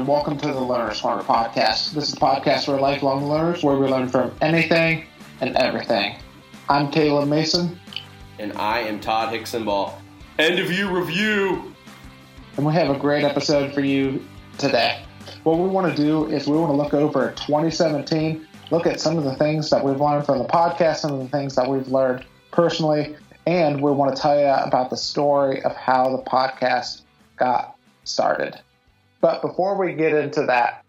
And welcome to the Learner's Corner podcast. This is a podcast for lifelong learners where we learn from anything and everything. I'm Caleb Mason, And I am Todd Hicksonball. End of you review. and we have a great episode for you today. What we want to do is we want to look over 2017, look at some of the things that we've learned from the podcast, some of the things that we've learned personally, and we want to tell you about the story of how the podcast got started. But before we get into that,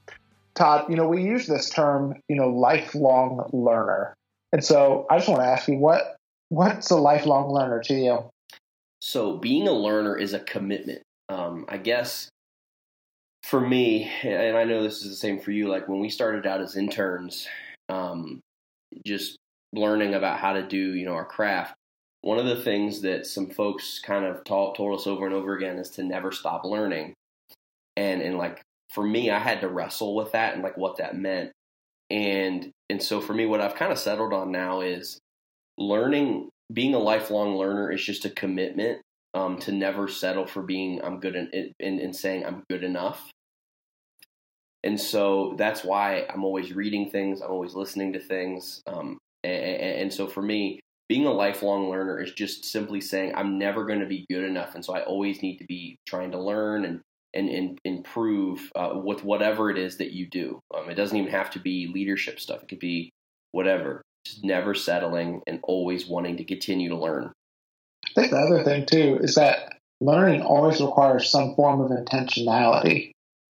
Todd, you know, we use this term, you know, lifelong learner. And so I just want to ask you what what's a lifelong learner to you? So, being a learner is a commitment. Um, I guess for me, and I know this is the same for you, like when we started out as interns, um, just learning about how to do, you know, our craft. One of the things that some folks kind of taught, told us over and over again is to never stop learning. And, and like for me, I had to wrestle with that and like what that meant. And, and so for me, what I've kind of settled on now is learning being a lifelong learner is just a commitment um, to never settle for being I'm good in, in saying I'm good enough. And so that's why I'm always reading things. I'm always listening to things. Um, and, and so for me, being a lifelong learner is just simply saying I'm never going to be good enough. And so I always need to be trying to learn and and, and improve uh, with whatever it is that you do. Um, it doesn't even have to be leadership stuff. It could be whatever just never settling and always wanting to continue to learn. I think the other thing too is that learning always requires some form of intentionality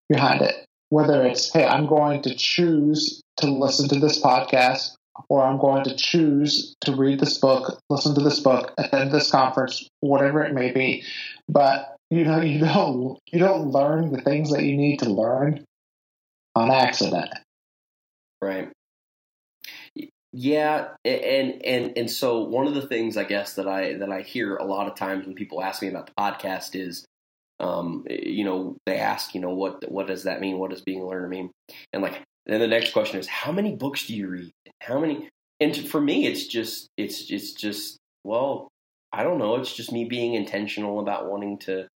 behind it. Whether it's, hey, I'm going to choose to listen to this podcast, or I'm going to choose to read this book, listen to this book, attend this conference, whatever it may be. But you know, you don't you don't learn the things that you need to learn on accident. Right. Yeah, and and and so one of the things I guess that I that I hear a lot of times when people ask me about the podcast is, um, you know, they ask, you know, what what does that mean? What does being a learner mean? And like, then the next question is, how many books do you read? How many? And for me, it's just it's it's just well, I don't know. It's just me being intentional about wanting to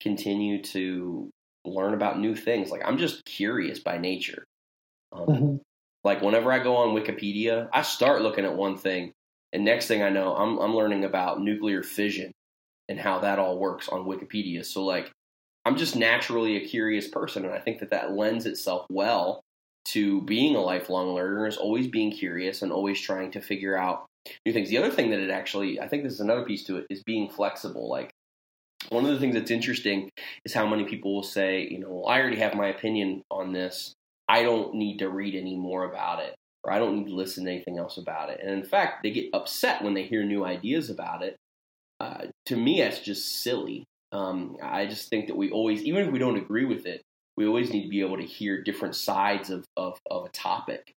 continue to learn about new things. Like I'm just curious by nature. Um, mm-hmm. Like whenever I go on Wikipedia, I start looking at one thing, and next thing I know, I'm I'm learning about nuclear fission and how that all works on Wikipedia. So like, I'm just naturally a curious person, and I think that that lends itself well to being a lifelong learner. Is always being curious and always trying to figure out new things. The other thing that it actually, I think this is another piece to it, is being flexible. Like one of the things that's interesting is how many people will say, you know, well, I already have my opinion on this. I don't need to read any more about it, or I don't need to listen to anything else about it. And in fact, they get upset when they hear new ideas about it. Uh, to me, that's just silly. Um, I just think that we always, even if we don't agree with it, we always need to be able to hear different sides of, of, of a topic,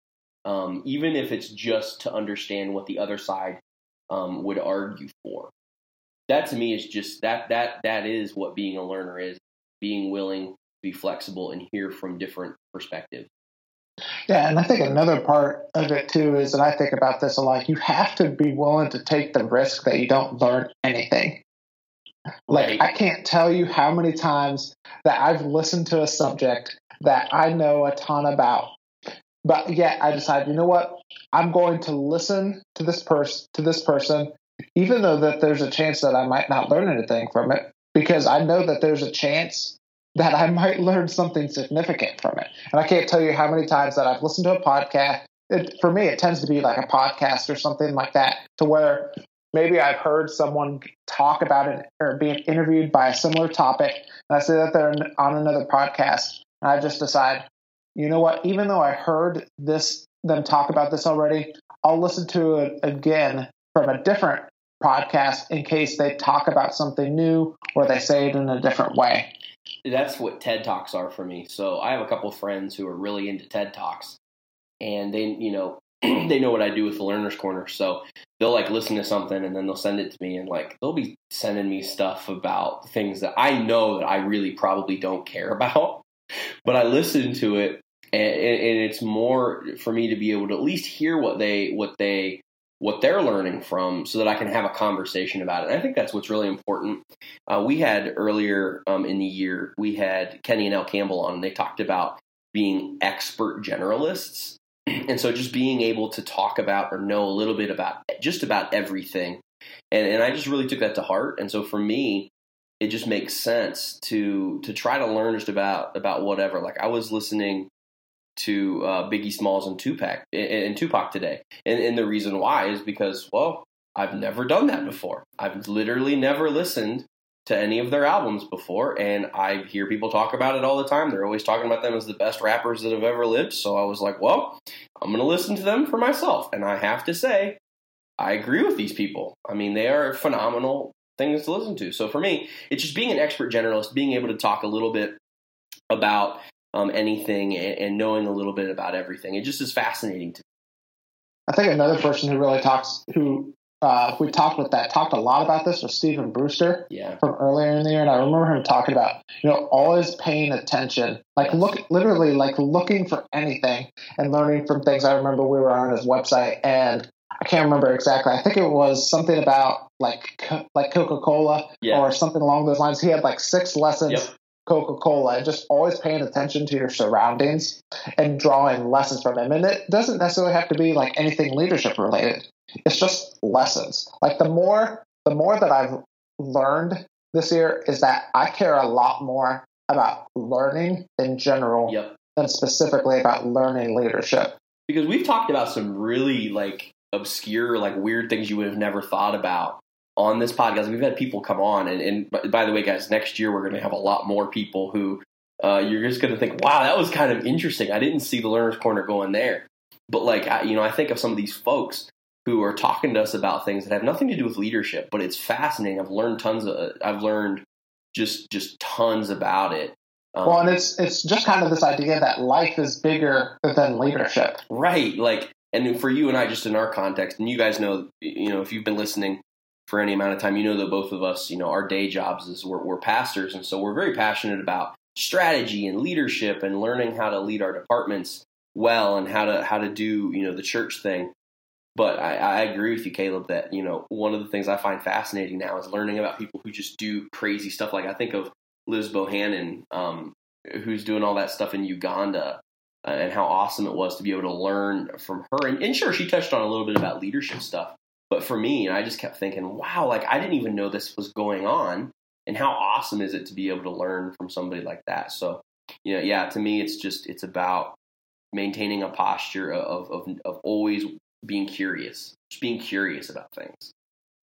um, even if it's just to understand what the other side um, would argue for. That to me is just that that that is what being a learner is: being willing to be flexible and hear from different perspectives. Yeah, and I think another part of it too is that I think about this a lot. You have to be willing to take the risk that you don't learn anything. Like Right. I can't tell you how many times that I've listened to a subject that I know a ton about, but yet I decide, you know what? I'm going to listen to this person to this person, even though that there's a chance that I might not learn anything from it, because I know that there's a chance that I might learn something significant from it. And I can't tell you how many times that I've listened to a podcast. It, for me, it tends to be like a podcast or something like that, to where maybe I've heard someone talk about it or being interviewed by a similar topic, and I see that they're on another podcast, and I just decide, you know what? Even though I heard this them talk about this already, I'll listen to it again from a different podcast in case they talk about something new or they say it in a different way. That's what TED Talks are for me. So I have a couple friends who are really into TED Talks, and they, you know, they know what I do with the Learner's Corner. So they'll like listen to something and then they'll send it to me, and like they'll be sending me stuff about things that I know that I really probably don't care about, but I listen to it, and, and it's more for me to be able to at least hear what they what they what they're learning from so that I can have a conversation about it. And I think that's what's really important. Uh, we had earlier um, in the year, we had Kenny and Elle Campbell on, and they talked about being expert generalists. And so just being able to talk about or know a little bit about just about everything. And, and I just really took that to heart. And so for me, it just makes sense to to try to learn just about about whatever. Like I was listening to uh, Biggie Smalls and Tupac and, Tupac today, and, and the reason why is because well, I've never done that before. I've literally never listened to any of their albums before, and I hear people talk about it all the time. They're always talking about them as the best rappers that have ever lived. So I was like, well, I'm going to listen to them for myself, and I have to say, I agree with these people. I mean, they are phenomenal things to listen to. So for me, it's just being an expert generalist, being able to talk a little bit about um, anything and, and, knowing a little bit about everything. It just is fascinating to me. I think another person who really talks, who uh, we talked with that, talked a lot about this was Stephen Brewster yeah. from earlier in the year. And I remember him talking about, you know, always paying attention, like look, literally like looking for anything and learning from things. I remember we were on his website and I can't remember exactly. I think it was something about like like Coca Cola yeah. or something along those lines. He had like six lessons yep. Coca Cola and just always paying attention to your surroundings and drawing lessons from them. And it doesn't necessarily have to be like anything leadership related. It's just lessons. Like the more the more that I've learned this year is that I care a lot more about learning in general yep. than specifically about learning leadership. Because we've talked about some really like obscure, like weird things you would have never thought about on this podcast. We've had people come on, and, and by the way, guys, next year we're going to have a lot more people who uh, you're just going to think, wow, that was kind of interesting. I didn't see the learner's corner going there. But like, I, you know, I think of some of these folks who are talking to us about things that have nothing to do with leadership, but it's fascinating. I've learned tons of, I've learned just just tons about it. Um, well, and it's it's just kind of this idea that life is bigger than leadership, right? Like, and for you and I, just in our context, and you guys know, you know, if you've been listening for any amount of time, you know that both of us, you know, our day jobs is we're, we're pastors, and so we're very passionate about strategy and leadership and learning how to lead our departments well and how to how to do you know the church thing. But I, I agree with you, Caleb, that you know one of the things I find fascinating now is learning about people who just do crazy stuff. Like I think of Liz Bohannon, um, who's doing all that stuff in Uganda, uh, and how awesome it was to be able to learn from her. And, and sure, she touched on a little bit about leadership stuff, but for me, I just kept thinking, wow, like I didn't even know this was going on. And how awesome is it to be able to learn from somebody like that? So, you know, yeah, to me, it's just, it's about maintaining a posture of, of, of always being curious, just being curious about things.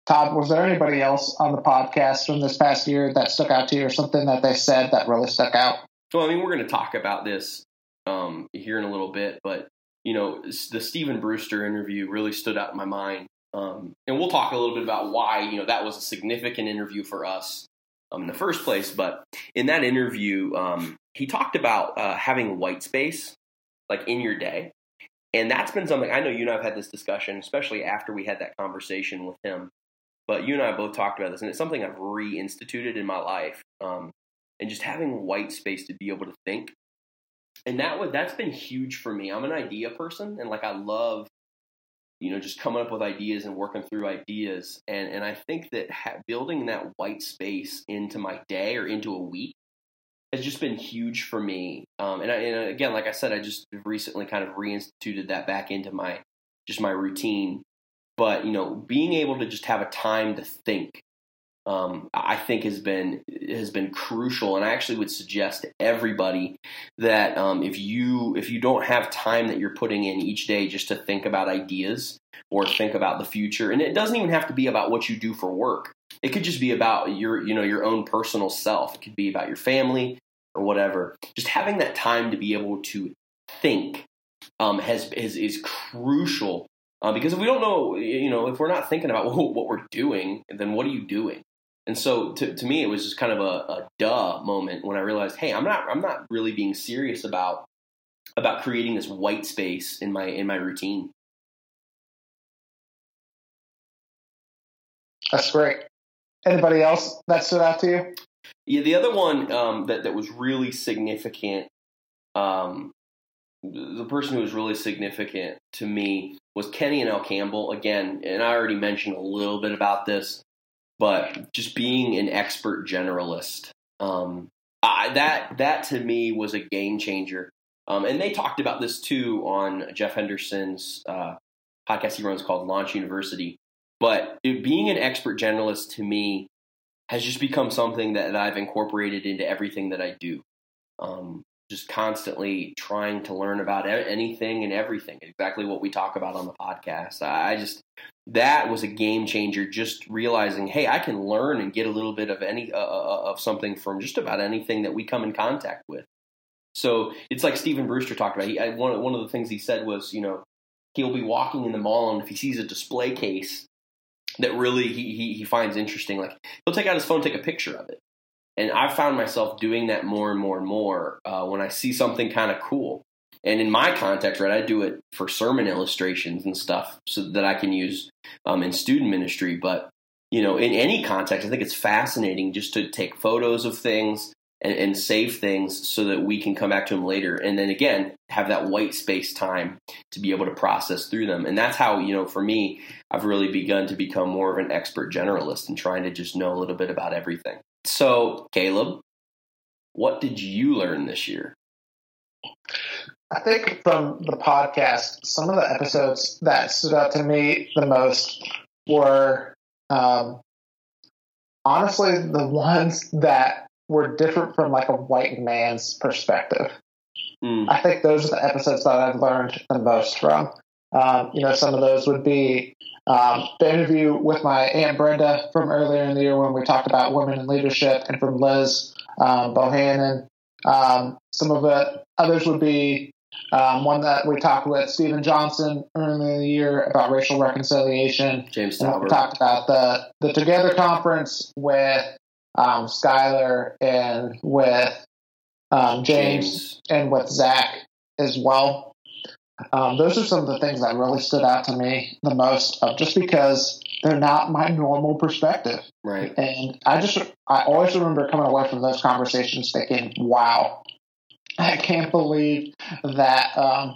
Todd, was there anybody else on the podcast from this past year that stuck out to you or something that they said that really stuck out? Well, I mean, we're going to talk about this um, here in a little bit, but, you know, the Stephen Brewster interview really stood out in my mind um, and we'll talk a little bit about why you know that was a significant interview for us um, in the first place. But in that interview, um, he talked about uh, having white space like in your day, and that's been something I know you and I have had this discussion, especially after we had that conversation with him. But you and I both talked about this, and it's something I've reinstituted in my life, um, and just having white space to be able to think. And that was that's been huge for me. I'm an idea person, and like I love you know, just coming up with ideas and working through ideas. And and I think that ha- building that white space into my day or into a week has just been huge for me. Um, and, I, and again, like I said, I just recently kind of reinstituted that back into my just my routine. But you know, being able to just have a time to think um, I think has been has been crucial, and I actually would suggest to everybody that um, if you if you don't have time that you're putting in each day just to think about ideas or think about the future, and it doesn't even have to be about what you do for work. It could just be about your you know your own personal self. It could be about your family or whatever. Just having that time to be able to think um, has is is crucial uh, because if we don't know, you know, if we're not thinking about what we're doing, then what are you doing? And so to, to me, it was just kind of a, a duh moment when I realized, hey, I'm not I'm not really being serious about about creating this white space in my in my routine. That's great. Anybody else that stood out to you? Yeah, the other one um, that that was really significant um, the person who was really significant to me was Kenny and Elle Campbell again, and I already mentioned a little bit about this, but just being an expert generalist, um, I, that that to me was a game changer. Um, and they talked about this too on Jeff Henderson's uh, podcast he runs called Launch YOUniversity. But it, being an expert generalist to me has just become something that, that I've incorporated into everything that I do. Um, just constantly trying to learn about anything and everything. Exactly what we talk about on the podcast. I just that was a game changer. Just realizing, hey, I can learn and get a little bit of any uh, uh, uh, of something from just about anything that we come in contact with. So it's like Stephen Brewster talked about. He, one one of the things he said was, you know, he'll be walking in the mall and if he sees a display case that really he, he, he finds interesting, like he'll take out his phone, take a picture of it. And I found myself doing that more and more and more uh, when I see something kind of cool. And in my context, right, I do it for sermon illustrations and stuff so that I can use um, in student ministry. But you know, in any context, I think it's fascinating just to take photos of things and, and, save things so that we can come back to them later. And then again, have that white space time to be able to process through them. And that's how, you know, for me, I've really begun to become more of an expert generalist and trying to just know a little bit about everything. So, Caleb, what did you learn this year? I think from the podcast, some of the episodes that stood out to me the most were um, honestly the ones that were different from like a white man's perspective. Mm. I think those are the episodes that I've learned the most from. Um, you know, some of those would be um, the interview with my aunt Brenda from earlier in the year when we talked about women in leadership, and from Liz um, Bohannon. Um, some of the others would be um, one that we talked with Stephen Johnson earlier in the year about racial reconciliation. James Talbert. We talked about the the Together conference with um, Skylar and with um, James, James, and with Zach as well. Um, those are some of the things that really stood out to me the most, uh, just because they're not my normal perspective. Right. And I just, I always remember coming away from those conversations thinking, "Wow, I can't believe that um,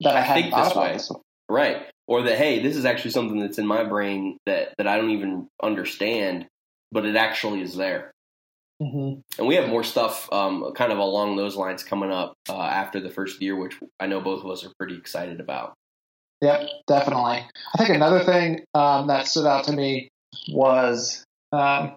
that I, I hadn't thought about way. this." Right. Or that, hey, this is actually something that's in my brain that that I don't even understand, but it actually is there. Mm-hmm. And we have more stuff um, kind of along those lines coming up uh, after the first year, which I know both of us are pretty excited about. Yep, definitely. I think another thing um, that stood out to me was um,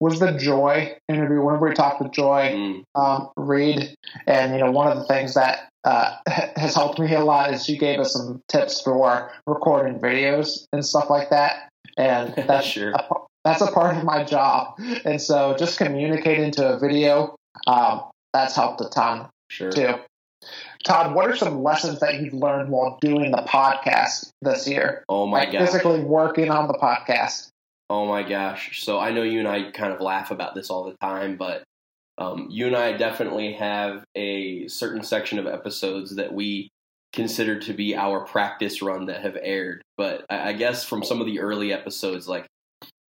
was the Joy interview. Whenever we talked with Joy mm. um, Reed, and you know, one of the things that uh, has helped me a lot is she gave us some tips for recording videos and stuff like that. And that's sure. a, that's a part of my job. And so just communicating to a video, um, that's helped a ton sure. too. Todd, what are some lessons that you've learned while doing the podcast this year? Oh my like gosh. Physically working on the podcast. Oh my gosh. So I know you and I kind of laugh about this all the time, but um, you and I definitely have a certain section of episodes that we consider to be our practice run that have aired. But I, I guess from some of the early episodes, like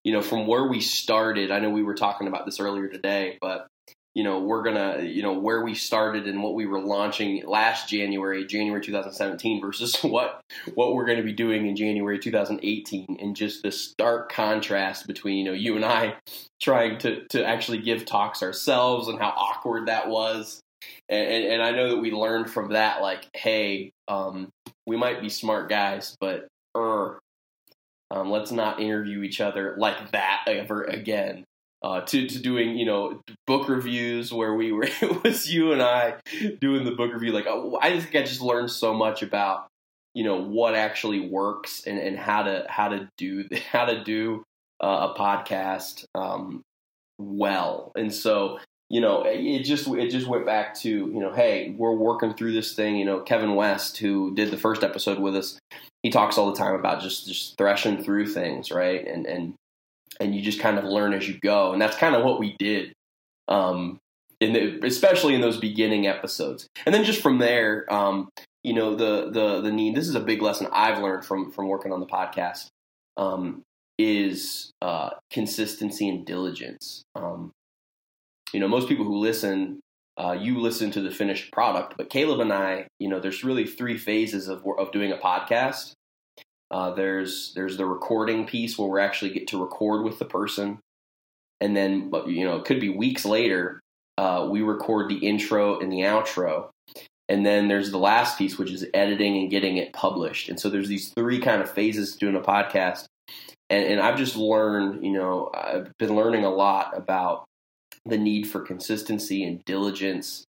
you know, from where we started, I know we were talking about this earlier today, but you know, we're gonna, you know, where we started and what we were launching last January, January 2017, versus what what we're to be doing in January 2018, and just the stark contrast between, you know, you and I trying to to actually give talks ourselves and how awkward that was, and, and, and I know that we learned from that, like, hey, um, we might be smart guys, but er, um, let's not interview each other like that ever again. Uh, to, to doing you know book reviews where we were it was you and I doing the book review like I just think I just learned so much about you know what actually works and, and how to how to do how to do uh, a podcast um, well and so you know it just it just went back to you know hey we're working through this thing you know Kevin West who did the first episode with us he talks all the time about just just threshing through things, right? And and and you just kind of learn as you go, and that's kind of what we did. Um, in the, especially in those beginning episodes, and then just from there, um, you know, the the the need. This is a big lesson I've learned from from working on the podcast. Um, is uh, consistency and diligence. Um, you know, most people who listen uh, you listen to the finished product. But Caleb and I, you know, there's really three phases of of doing a podcast. Uh, there's there's the recording piece where we actually get to record with the person, and then you know it could be weeks later uh, we record the intro and the outro, and then there's the last piece which is editing and getting it published. And so there's these three kind of phases to doing a podcast, and, and I've just learned, you know, I've been learning a lot about the need for consistency and diligence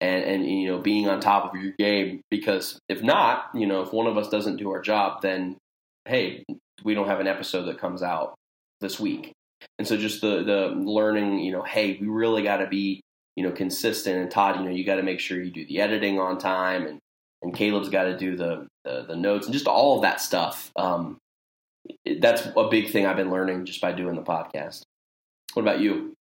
and, and you know being on top of your game because if not you know if one of us doesn't do our job then hey we don't have an episode that comes out this week. And so just the the learning you know hey we really got to be you know consistent. And todd you know you got to make sure you do the editing on time and and caleb's got to do the, the, the notes and just all of that stuff. Um that's a big thing i've been learning just by doing the podcast. What about you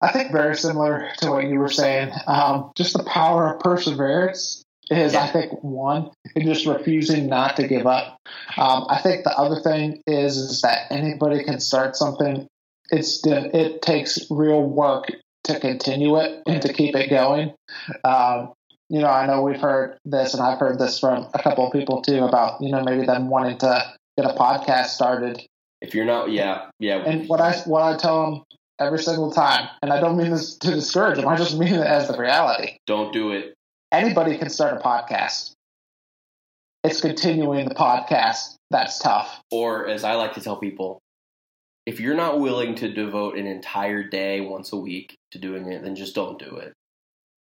I think very similar to what you were saying. Um, just the power of perseverance is, yeah. I think, one, and just refusing not to give up. Um, I think the other thing is is that anybody can start something. It's it takes real work to continue it and to keep it going. Um, you know, I know we've heard this, and I've heard this from a couple of people too about you know maybe them wanting to get a podcast started. If you're not, yeah, yeah. And what I what I tell them every single time. And I don't mean this to discourage them. I just mean it as the reality. Don't do it. Anybody can start a podcast. It's continuing the podcast that's tough. Or as I like to tell people, if you're not willing to devote an entire day once a week to doing it, then just don't do it.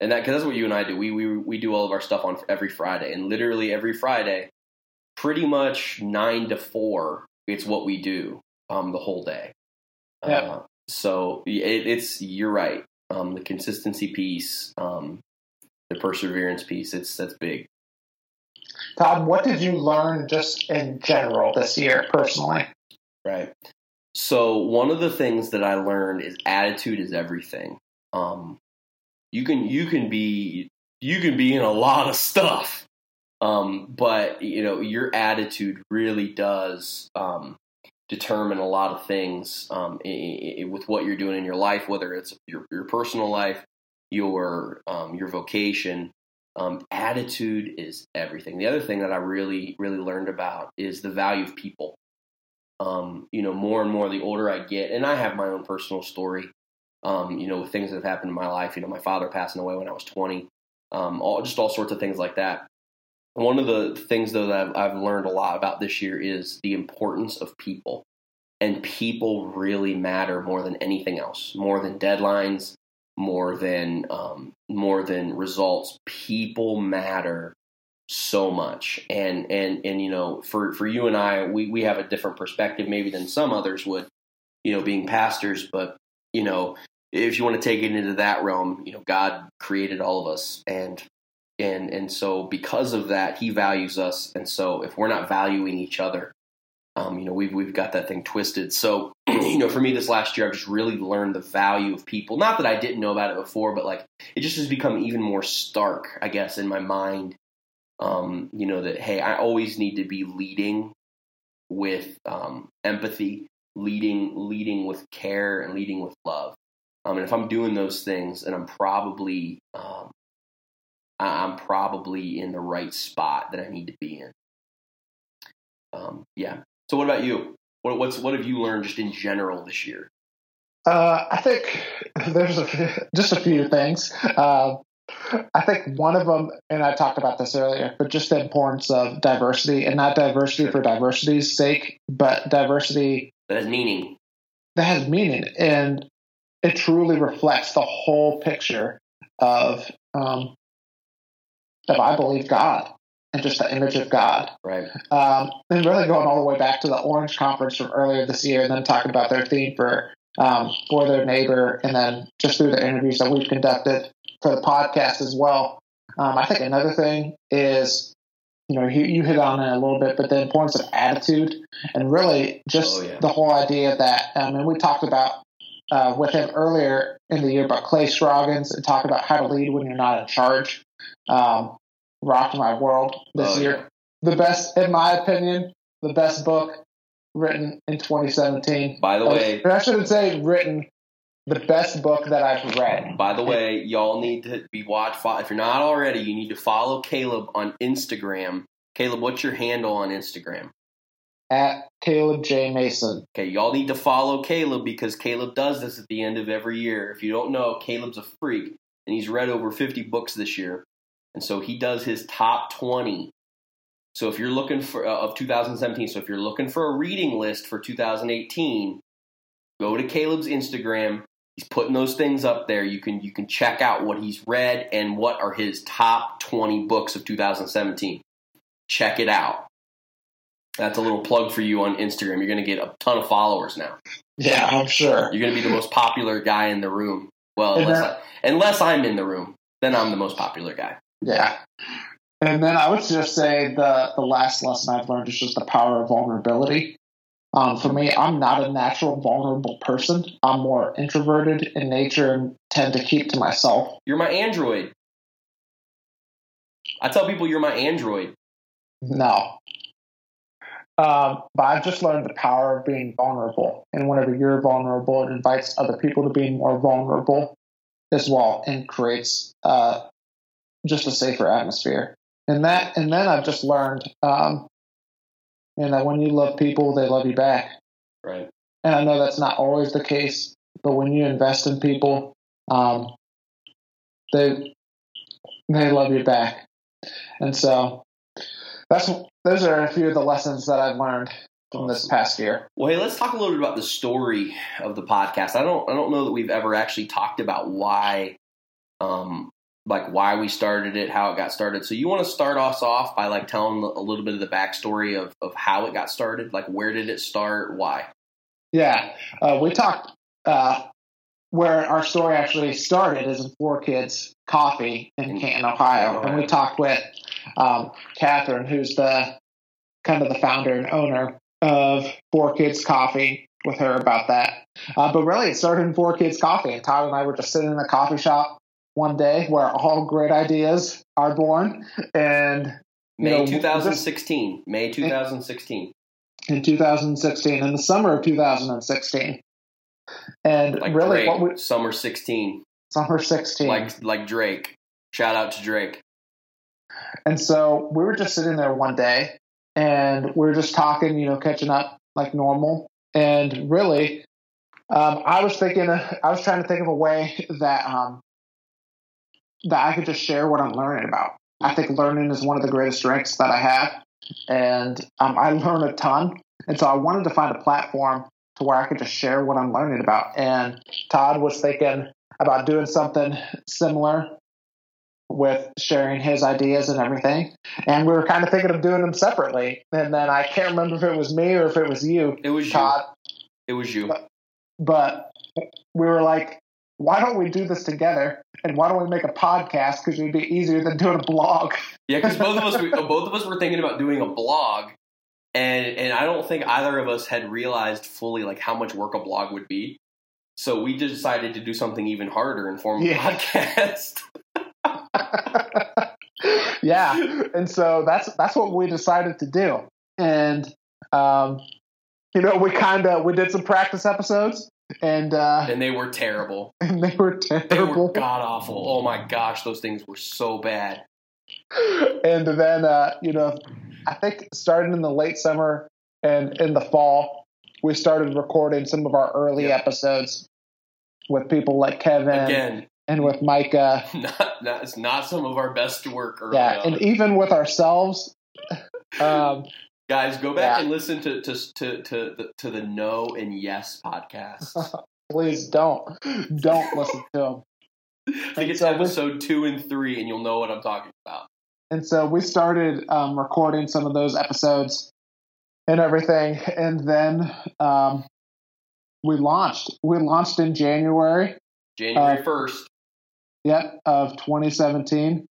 And that because that's what you and I do. We we we do all of our stuff on every Friday, and literally every Friday, pretty much nine to four, it's what we do um, the whole day. Yeah. Uh, so it, it's you're right. Um, the consistency piece, um, the perseverance piece, it's that's big. Todd, what did you learn just in general this year, personally? Right. So one of the things that I learned is attitude is everything. Um, you can you can be you can be in a lot of stuff, um, but you know your attitude really does um, determine a lot of things um, with what you're doing in your life, whether it's your, your personal life, your um, your vocation. Um, attitude is everything. The other thing that I really really learned about is the value of people. Um, you know, more and more the older I get, and I have my own personal story. Um, you know, with things that have happened in my life. You know, my father passing away when I was 20. Um, all just all sorts of things like that. One of the things, though, that I've, I've, learned a lot about this year is the importance of people. And people really matter more than anything else, more than deadlines, more than um, more than results. People matter so much, and and and you know, for for you and I, we we have a different perspective maybe than some others would, you know, being pastors. But you know, if you want to take it into that realm, you know, God created all of us, and and and so because of that he values us. And so if we're not valuing each other um, you know we've we've got that thing twisted. So you know for me this last year i've just really learned the value of people. Not that i didn't know about it before but like it just has become even more stark i guess in my mind. Um, you know that hey i always need to be leading with um, empathy leading leading with care and leading with love. Um, and if i'm doing those things and i'm probably um, I'm probably in the right spot that I need to be in. Um, yeah. So, what about you? What, what's what have you learned just in general this year? Uh, I think there's a, just a few things. Uh, I think one of them, and I talked about this earlier, but just the importance of diversity, and not diversity for diversity's sake, but diversity that has meaning. That has meaning, and it truly reflects the whole picture of um, if I believe God and just the image of God. Right. Um, and really going all the way back to the Orange Conference from earlier this year, and then talking about their theme for um, for their neighbor, and then just through the interviews that we've conducted for the podcast as well. Um, I think another thing is, you know, you, you hit on it a little bit, but the importance of attitude and really just oh, yeah. the whole idea that, I mean, we talked about uh, with him earlier in the year about Clay Scroggins and talk about how to lead when you're not in charge um, rocked my world this oh, year. Yeah. The best, in my opinion, the best book written in 2017. By the way, I shouldn't say written. the best book that I've read. By the way, y'all need to be watch. If you're not already, you need to follow Caleb on Instagram. Caleb, what's your handle on Instagram? At Caleb J Mason. Okay, y'all need to follow Caleb because Caleb does this at the end of every year. If you don't know, Caleb's a freak, and he's read over 50 books this year, and so he does his top 20. So if you're looking for uh, of 2017, so if you're looking for a reading list for 2018, go to Caleb's Instagram He's putting those things up there. You can you can check out what he's read and what are his top 20 books of 2017. Check it out. That's a little plug for you on Instagram. You're going to get a ton of followers now. Yeah, I'm sure. You're going to be the most popular guy in the room. Well, unless, I, unless I'm in the room, then I'm the most popular guy. Yeah. And then I would just say the the last lesson I've learned is just the power of vulnerability. Um, for me, I'm not a natural vulnerable person. I'm more introverted in nature and tend to keep to myself. You're my android. I tell people you're my android. No. Um, but I've just learned the power of being vulnerable. And whenever you're vulnerable, it invites other people to be more vulnerable as well and creates uh, just a safer atmosphere. And that, and then I've just learned um, and that when you love people, they love you back. Right. And I know that's not always the case, but when you invest in people, um, they they love you back. And so that's those are a few of the lessons that I've learned from this past year. Well, hey, let's talk a little bit about the story of the podcast. I don't I don't know that we've ever actually talked about why um, like why we started it, how it got started. So you want to start us off by like telling a little bit of the backstory of, of how it got started? Like where did it start? Why? Yeah, uh, we talked uh, where our story actually started is in Four Kids Coffee in Canton, Ohio, and we talked with um, Catherine, who's the kind of the founder and owner of Four Kids Coffee, with her about that. Uh, but really, it started in Four Kids Coffee, and Todd and I were just sitting in a coffee shop one day where all great ideas are born. And May know, 2016. This, May 2016. In 2016, in the summer of 2016. And like really, Drake, we, summer 16. Summer 16. Like like Drake. Shout out to Drake. And so we were just sitting there one day and we were just talking, you know, catching up like normal. And really, um, I was thinking, I was trying to think of a way that um, that I could just share what I'm learning about. I think learning is one of the greatest strengths that I have, and um, I learn a ton. And so I wanted to find a platform to where I could just share what I'm learning about. And Todd was thinking about doing something similar with sharing his ideas and everything. And we were kind of thinking of doing them separately. And then I can't remember if it was me or if it was you. It was Todd. You. It was you. But, but we were like, why don't we do this together? And why don't we make a podcast? Because it'd be easier than doing a blog. yeah, because both of us, we, both of us were thinking about doing a blog, and and I don't think either of us had realized fully like how much work a blog would be. So we just decided to do something even harder and form a yeah. podcast. yeah, and so that's that's what we decided to do, and um, you know we kind of we did some practice episodes and uh, and they were terrible. And they were terrible. They were god awful. Oh my gosh, those things were so bad. And then uh, you know, I think starting in the late summer and in the fall, we started recording some of our early yeah. episodes with people like Kevin Again, and with Micah. Not, not, it's not some of our best work. yeah, and even with ourselves. Um, Guys, go back yeah. and listen to to to to the, to the No and Yes podcast. Please don't don't listen to them. I think it's so episode we, two and three, and you'll know what I'm talking about. And so we started um, recording some of those episodes and everything, and then um, we launched. We launched in January. January first. Uh, yep, of 2017,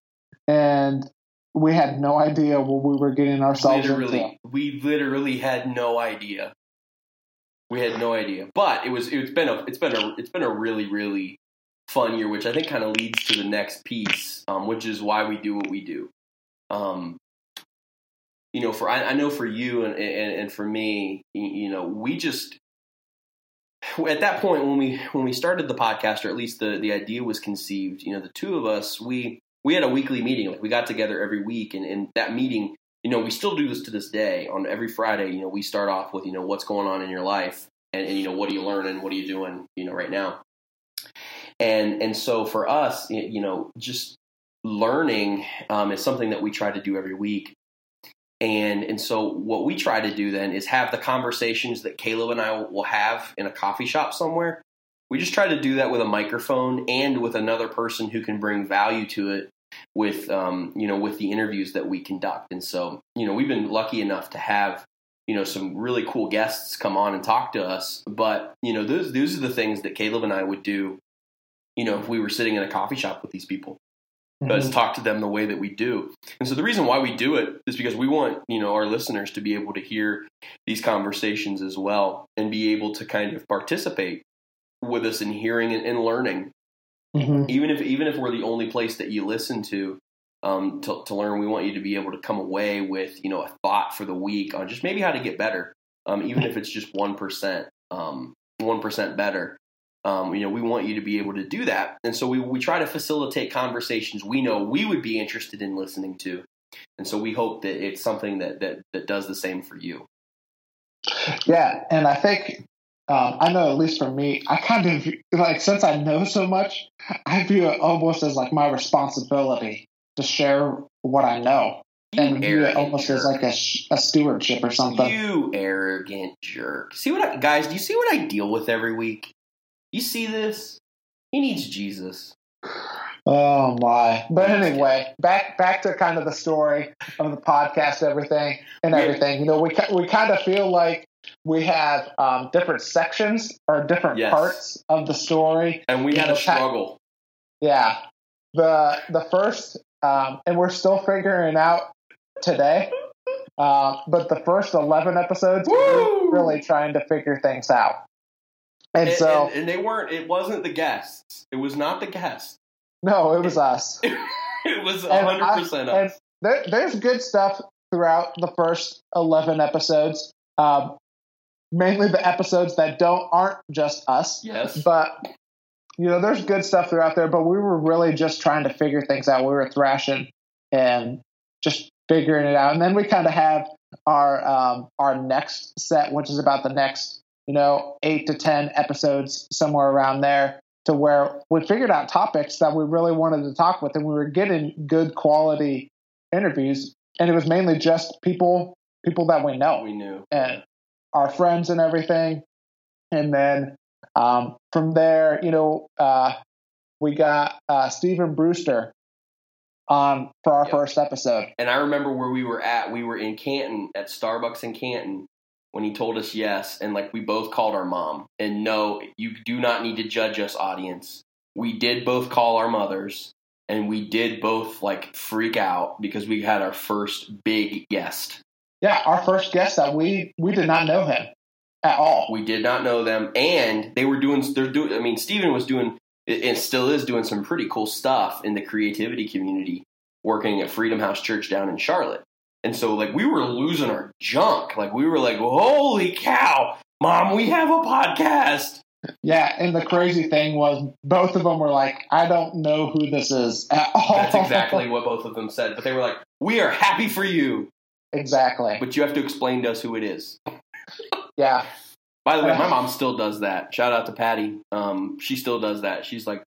and we had no idea what we were getting ourselves literally, into. We literally had no idea. We had no idea, but it was it's been a it's been a it's been a really really fun year, which I think kind of leads to the next piece, um, which is why we do what we do. Um, you know, for I, I know for you and, and, and for me, you know, we just at that point when we when we started the podcast, or at least the the idea was conceived, you know, the two of us we we had a weekly meeting. Like we got together every week, and, and that meeting, you know, we still do this to this day. On every Friday, you know, we start off with you know what's going on in your life, and, and you know what are you learning, what are you doing, you know, right now. And and so for us, you know, just learning um, is something that we try to do every week. And and so what we try to do then is have the conversations that Caleb and I will have in a coffee shop somewhere. We just try to do that with a microphone and with another person who can bring value to it with um, you know with the interviews that we conduct. And so you know we've been lucky enough to have you know some really cool guests come on and talk to us. But you know those those are the things that Caleb and I would do. You know if we were sitting in a coffee shop with these people mm-hmm. talk to them the way that we do. And so the reason why we do it is because we want, you know, our listeners to be able to hear these conversations as well and be able to kind of participate with us in hearing and, and learning. Mm-hmm. Even if even if we're the only place that you listen to, um, to, to learn, we want you to be able to come away with, you know, a thought for the week on just maybe how to get better. Um, even if it's just one percent, um, one percent better. Um, you know, we want you to be able to do that. And so we, we try to facilitate conversations we know we would be interested in listening to. And so we hope that it's something that, that, that does the same for you. Yeah. And I think, um, I know at least for me, I kind of like, since I know so much, I view it almost as like my responsibility to share what I know. You and view it almost jerk. as like a, a stewardship or something. You arrogant jerk. See what I, guys, do you see what I deal with every week? You see this? He needs Jesus. Oh my! But anyway, back back to kind of the story of the podcast, everything and everything. You know, we we kind of feel like we have um, different sections or different yes. parts of the story, and we had a struggle. yeah, the the first, um, and we're still figuring out today. Uh, but the first eleven episodes, we're really trying to figure things out. And, and so, and, and, they weren't. It wasn't the guests. It was not the guests. No, it was us. it was hundred percent us. There, there's good stuff throughout the first eleven episodes. Um, mainly the episodes that don't aren't just us. Yes, but you know, there's good stuff throughout there. But we were really just trying to figure things out. We were thrashing and just figuring it out, and then we kind of have our um, our next set, which is about the next you know, eight to 10 episodes, somewhere around there, to where we figured out topics that we really wanted to talk with and we were getting good quality interviews. And it was mainly just people, people that we know. We knew. And our friends and everything. And then um, from there, you know, uh, we got uh, Stephen Brewster on for our yep. first episode. And I remember where we were at. We were in Canton at Starbucks in Canton when he told us yes, and like we both called our mom. And no, you do not need to judge us, audience. We did both call our mothers, and we did both like freak out because we had our first big guest. Yeah, our first guest that we we did not know him at all. We did not know them, and they were doing. They're doing. I mean, Stephen was doing, and still is doing some pretty cool stuff in the creativity community, working at Freedom House Church down in Charlotte. And so like we were losing our junk. Like we were like, holy cow, mom, we have a podcast. Yeah, and the crazy thing was both of them were like, I don't know who this is at all. That's exactly what both of them said. But they were like, We are happy for you. Exactly. But you have to explain to us who it is. yeah. By the way, my mom still does that. Shout out to Patty. Um, she still does that. She's like,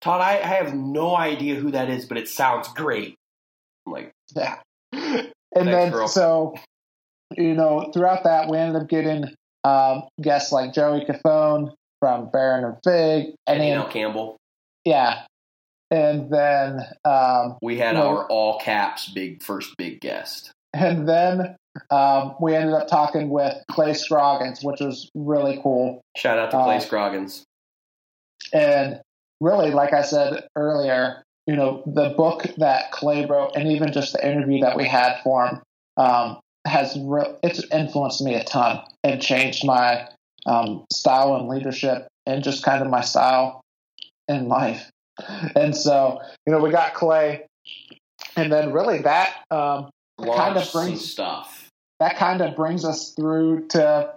Todd, I, I have no idea who that is, but it sounds great. I'm like, yeah. And then, girl. so, you know, throughout that, we ended up getting um, guests like Joey Cofone from Baron and Fig. And then, Campbell. Yeah. And then um, we had our know, all caps big first big guest. And then um, we ended up talking with Clay Scroggins, which was really cool. Shout out to Clay uh, Scroggins. And really, like I said earlier, you know, the book that Clay wrote, and even just the interview that we had for him, um, has re- it's influenced me a ton and changed my um, style and leadership, and just kind of my style in life. And so, you know, we got Clay, and then really that um, kind of brings stuff. That kind of brings us through to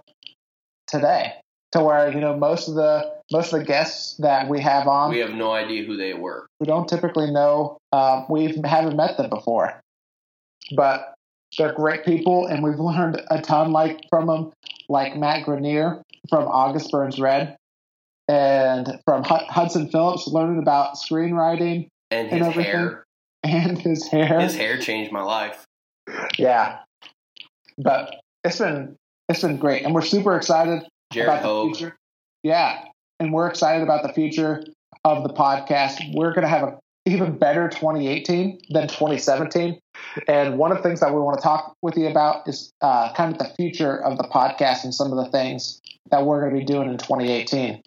today. to where you know most of the most of the guests that we have on, we have no idea who they were. We don't typically know. Uh, we haven't met them before, but they're great people, and we've learned a ton like from them, like Matt Greiner from August Burns Red, and from Hudson Phillips, learning about screenwriting and his and hair, and his hair. His hair changed my life. Yeah, but it's been it's been great, and we're super excited Jared about Hogue. the future. Yeah, and we're excited about the future of the podcast. We're going to have an even better 2018 than 2017. And one of the things that we want to talk with you about is uh, kind of the future of the podcast and some of the things that we're going to be doing in 2018.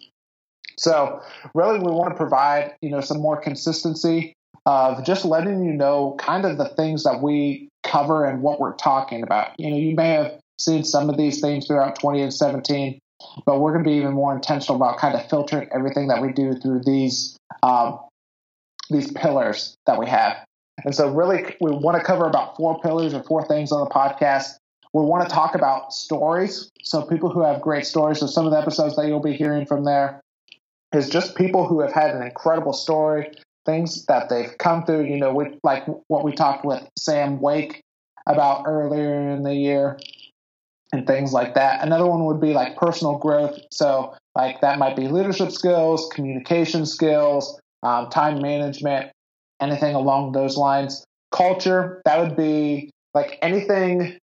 So, really, we want to provide you know some more consistency of just letting you know kind of the things that we cover and what we're talking about. You know, you may have seen some of these things throughout 2017, but we're going to be even more intentional about kind of filtering everything that we do through these um, these pillars that we have. And so, really, we want to cover about four pillars or four things on the podcast. We want to talk about stories. So, people who have great stories. So, some of the episodes that you'll be hearing from there is just people who have had an incredible story, things that they've come through. You know, like what we talked with Sam Wake about earlier in the year and things like that. Another one would be like personal growth. So, like that might be leadership skills, communication skills, um, time management, anything along those lines. Culture, that would be like anything,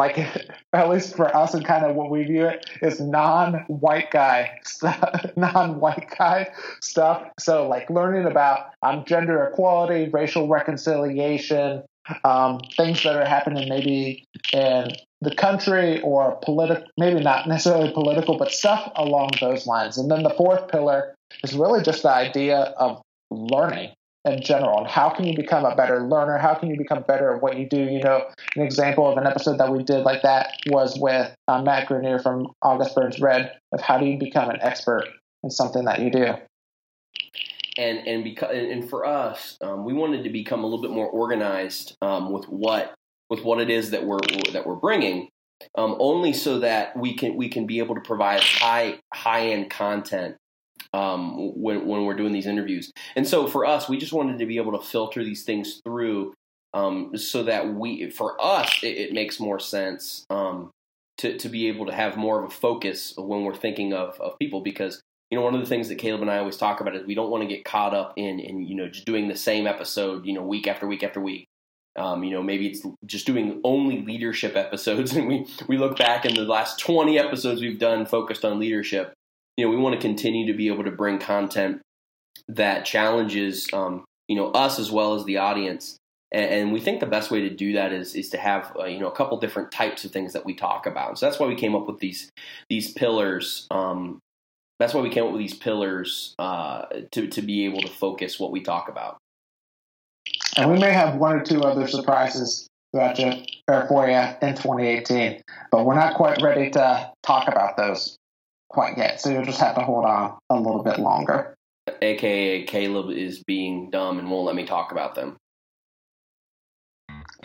like at least for us and kind of what we view it is non-white guy stuff, non-white guy stuff. So like learning about um, gender equality, racial reconciliation, um, things that are happening maybe in the country or political, maybe not necessarily political, but stuff along those lines. And then the fourth pillar is really just the idea of learning in general and how can you become a better learner? How can you become better at what you do? You know an example of an episode that we did like that was with uh, matt Greiner from august burns red of how do you become an expert in something that you do? And and because and for us um, we wanted to become a little bit more organized um, with what with what it is that we're that we're bringing um, only so that we can we can be able to provide high high end content um, when when we're doing these interviews. And so for us, we just wanted to be able to filter these things through um, so that we, for us, it, it makes more sense um, to to be able to have more of a focus when we're thinking of of people because. You know, one of the things that Caleb and I always talk about is we don't want to get caught up in, in you know, just doing the same episode, you know, week after week after week. Um, you know, maybe it's just doing only leadership episodes, and we we look back in the last twenty episodes we've done focused on leadership, you know, we want to continue to be able to bring content that challenges, um, you know, us as well as the audience. And, and, we think the best way to do that is is to have uh, you know a couple different types of things that we talk about. So that's why we came up with these these pillars. Um, that's why we came up with these pillars uh, to to be able to focus what we talk about. And we may have one or two other surprises throughout you, or for you in 2018, but we're not quite ready to talk about those quite yet, so you'll just have to hold on a little bit longer. AKA Caleb is being dumb and won't let me talk about them.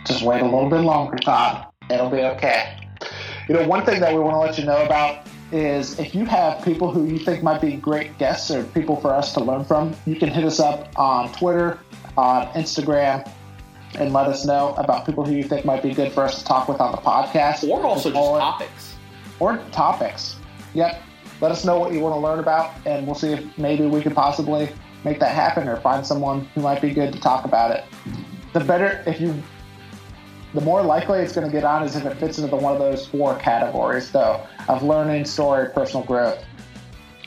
Just wait a little bit longer, Todd. It'll be okay. You know, one thing that we want to let you know about is if you have people who you think might be great guests or people for us to learn from, you can hit us up on Twitter, on Instagram, and let us know about people who you think might be good for us to talk with on the podcast. Or also just topics. Or topics. Yep let us know what you want to learn about, and we'll see if maybe we could possibly make that happen or find someone who might be good to talk about it. The better, if you, the more likely it's going to get on is if it fits into the, one of those four categories, though, of learning, story, personal growth,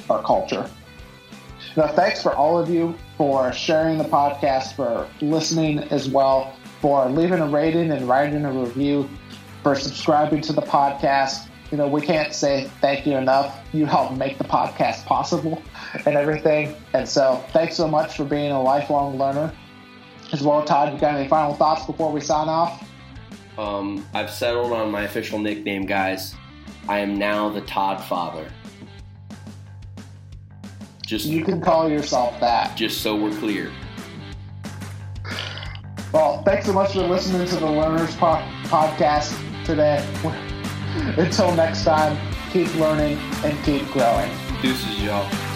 or culture. Now, thanks for all of you for sharing the podcast, for listening as well, for leaving a rating and writing a review, for subscribing to the podcast you know, we can't say thank you enough. You helped make the podcast possible and everything. And so thanks so much for being a lifelong learner. As well, Todd, you got any final thoughts before we sign off? Um, I've settled on my official nickname, guys. I am now the Todd Father. Just you can call yourself that. Just so we're clear. Well, thanks so much for listening to the Learners po- Podcast today. Until next time, keep learning, and keep growing. Deuces, y'all.